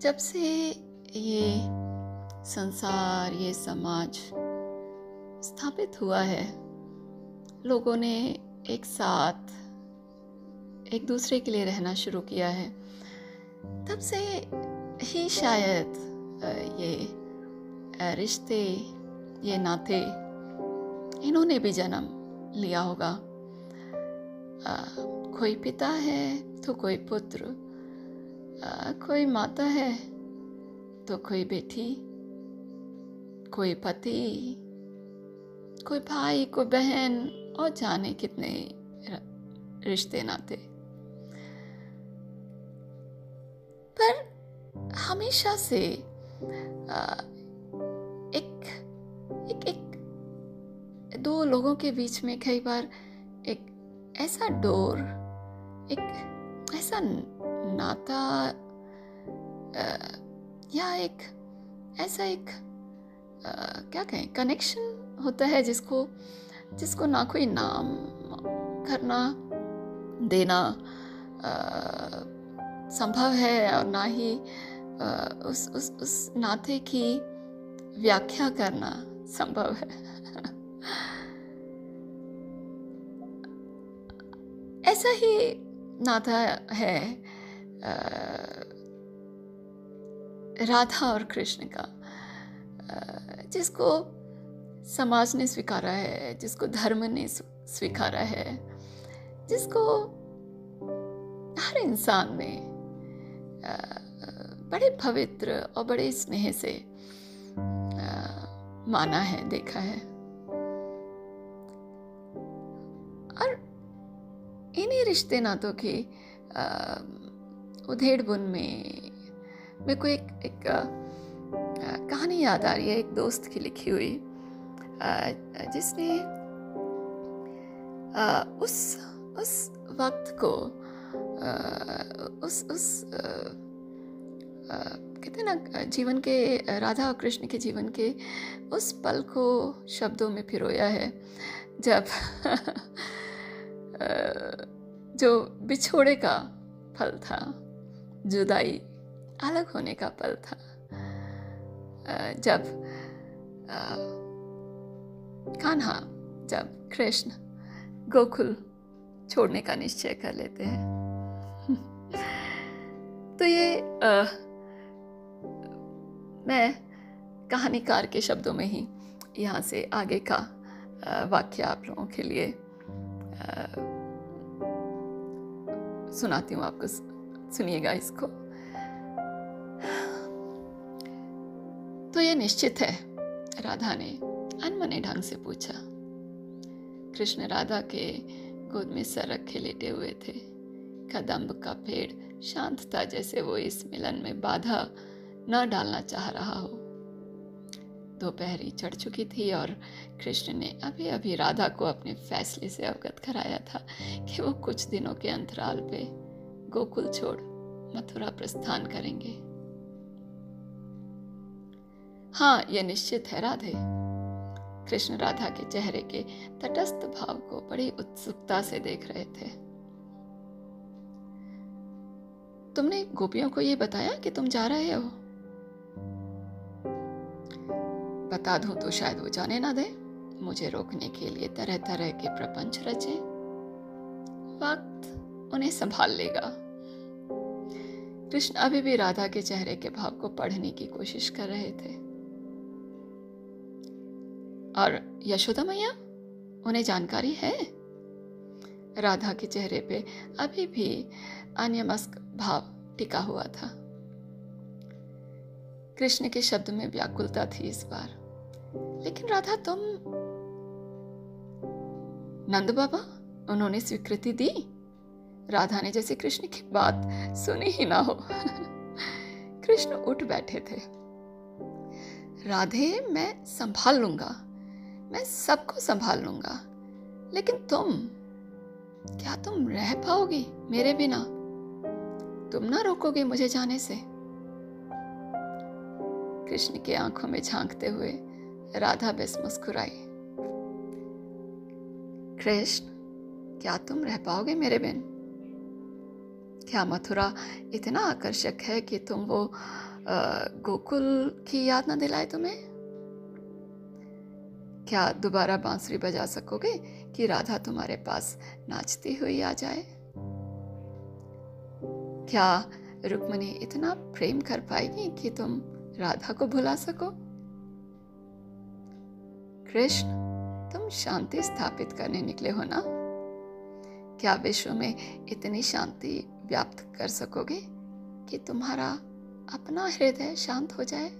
जब से ये संसार, ये समाज स्थापित हुआ है, लोगों ने एक साथ, एक दूसरे के लिए रहना शुरू किया है, तब से ही शायद ये रिश्ते, ये नाते, इन्होंने भी जन्म लिया होगा। कोई पिता है तो कोई पुत्र। आ, कोई माता है तो कोई बेटी। कोई पति कोई भाई कोई बहन और जाने कितने रिश्ते नाते। पर हमेशा से आ, दो लोगों के बीच में कई बार एक ऐसा डोर एक ऐसा नाता या एक ऐसा एक आ, क्या कहें कनेक्शन होता है जिसको जिसको ना कोई नाम करना देना संभव है और ना ही आ, उस उस उस नाते की व्याख्या करना संभव है। ऐसा ही नाता है आ, राधा और कृष्ण का जिसको समाज ने स्वीकारा है जिसको धर्म ने स्वीकारा है जिसको हर इंसान ने बड़े पवित्र और बड़े स्नेह से माना है देखा है। इन्हीं रिश्ते नातों की उधेड़ बुन में मेरे को एक एक कहानी याद आ रही है, एक दोस्त की लिखी हुई। जिसने उस उस वक्त को उस उस कहते ना, जीवन के, राधा और कृष्ण के जीवन के उस पल को शब्दों में पिरोया है। जब जो बिछोड़े का फल था जुदाई अलग होने का पल था। जब कान्हा जब कृष्ण गोकुल छोड़ने का निश्चय कर लेते हैं। तो ये आ, मैं कहानीकार के शब्दों में ही यहाँ से आगे का वाक्य आप लोगों के लिए सुनाती हूँ आपको सुनिएगा इसको। तो ये निश्चित है, राधा ने अनमने ढंग से पूछा। कृष्ण राधा के गोद में सर रखे लेटे हुए थे। कदम्ब का पेड़ शांत था जैसे वो इस मिलन में बाधा न डालना चाह रहा हो। दोपहरी चढ़ चुकी थी और कृष्ण ने अभी अभी राधा को अपने फैसले से अवगत कराया था कि वो कुछ दिनों के अंतराल पे गोकुल छोड़ मथुरा प्रस्थान करेंगे। हाँ यह निश्चित है राधे। कृष्ण राधा के चेहरे के तटस्थ भाव को बड़ी उत्सुकता से देख रहे थे। तुमने गोपियों को यह बताया कि तुम जा रहे हो? बता दूँ तो शायद वो जाने ना दे। मुझे रोकने के लिए तरह तरह के प्रपंच रचे। वक्त उन्हें संभाल लेगा। कृष्ण अभी भी राधा के चेहरे के भाव को पढ़ने की कोशिश कर रहे थे। और यशोदा मैया, उन्हें जानकारी है? राधा के चेहरे पे अभी भी अन्यमस्क भाव टिका हुआ था। कृष्ण के शब्द में व्याकुलता थी इस बार। लेकिन राधा, तुम नंद बाबा, उन्होंने स्वीकृति दी। राधा ने जैसे कृष्ण की बात सुनी ही ना हो। कृष्ण उठ बैठे थे। राधे, मैं संभाल लूँगा। मैं सबको संभाल लूँगा। लेकिन तुम, क्या तुम रह पाओगी मेरे बिना? तुम ना रोकोगे मुझे जाने से। कृष्ण की आँखों में झांकते हुए राधा बेस मुस्कुराई। कृष्ण, क्या तुम रह पाओगे मेरे बिन? क्या मथुरा इतना आकर्षक है कि तुम वो गोकुल की याद ना दिलाए तुम्हें? क्या दोबारा बांसुरी बजा सकोगे कि राधा तुम्हारे पास नाचती हुई आ जाए? क्या रुक्मणी इतना प्रेम कर पाएगी कि तुम राधा को भुला सको? कृष्ण, तुम शांति स्थापित करने निकले हो ना? क्या विश्व में इतनी शांति व्याप्त कर सकोगे कि तुम्हारा अपना हृदय शांत हो जाए?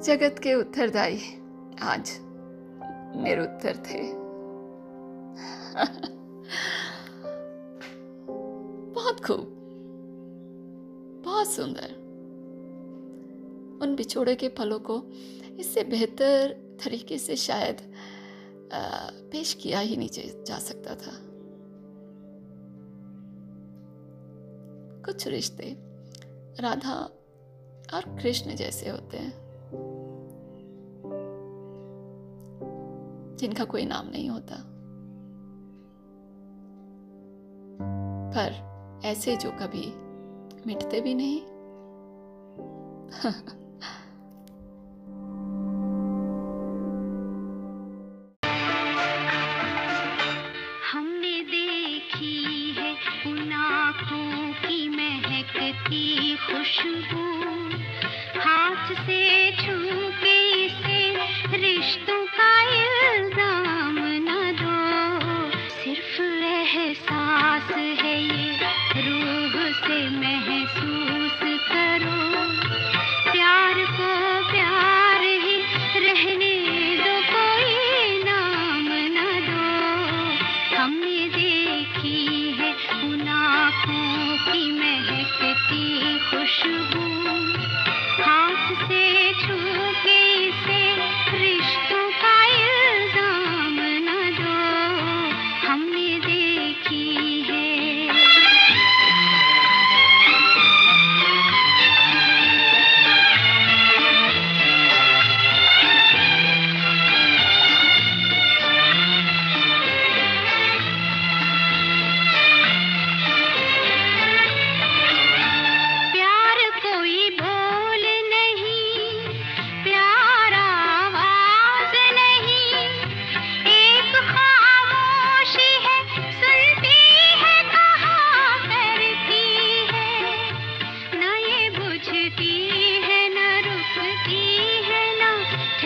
जगत के उत्तरदायी आज निरुत्तर थे। बहुत खूब। बहुत सुंदर। उन बिछोड़े के फलों को इससे बेहतर तरीके से शायद पेश किया ही नहीं जा सकता था। कुछ रिश्ते राधा और कृष्ण जैसे होते हैं, जिनका कोई नाम नहीं होता। पर ऐसे जो कभी मिटते भी नहीं। महकती खुशबू।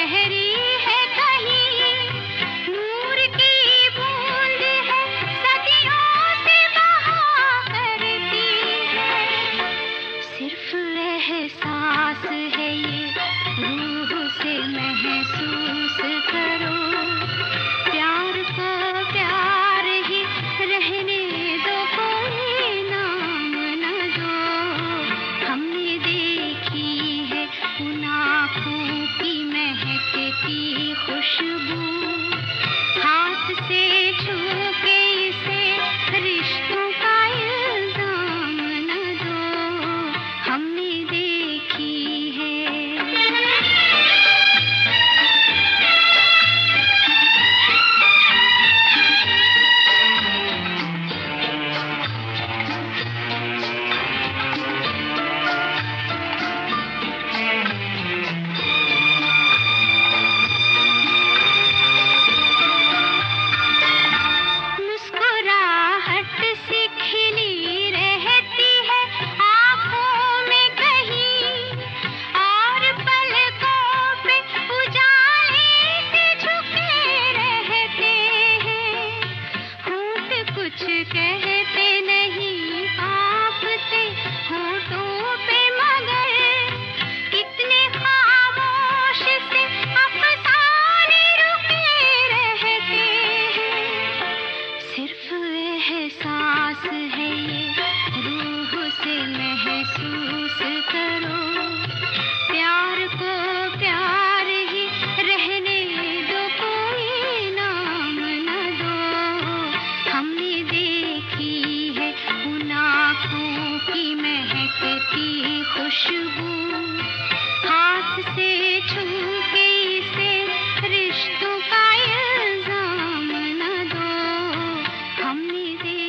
ठहरी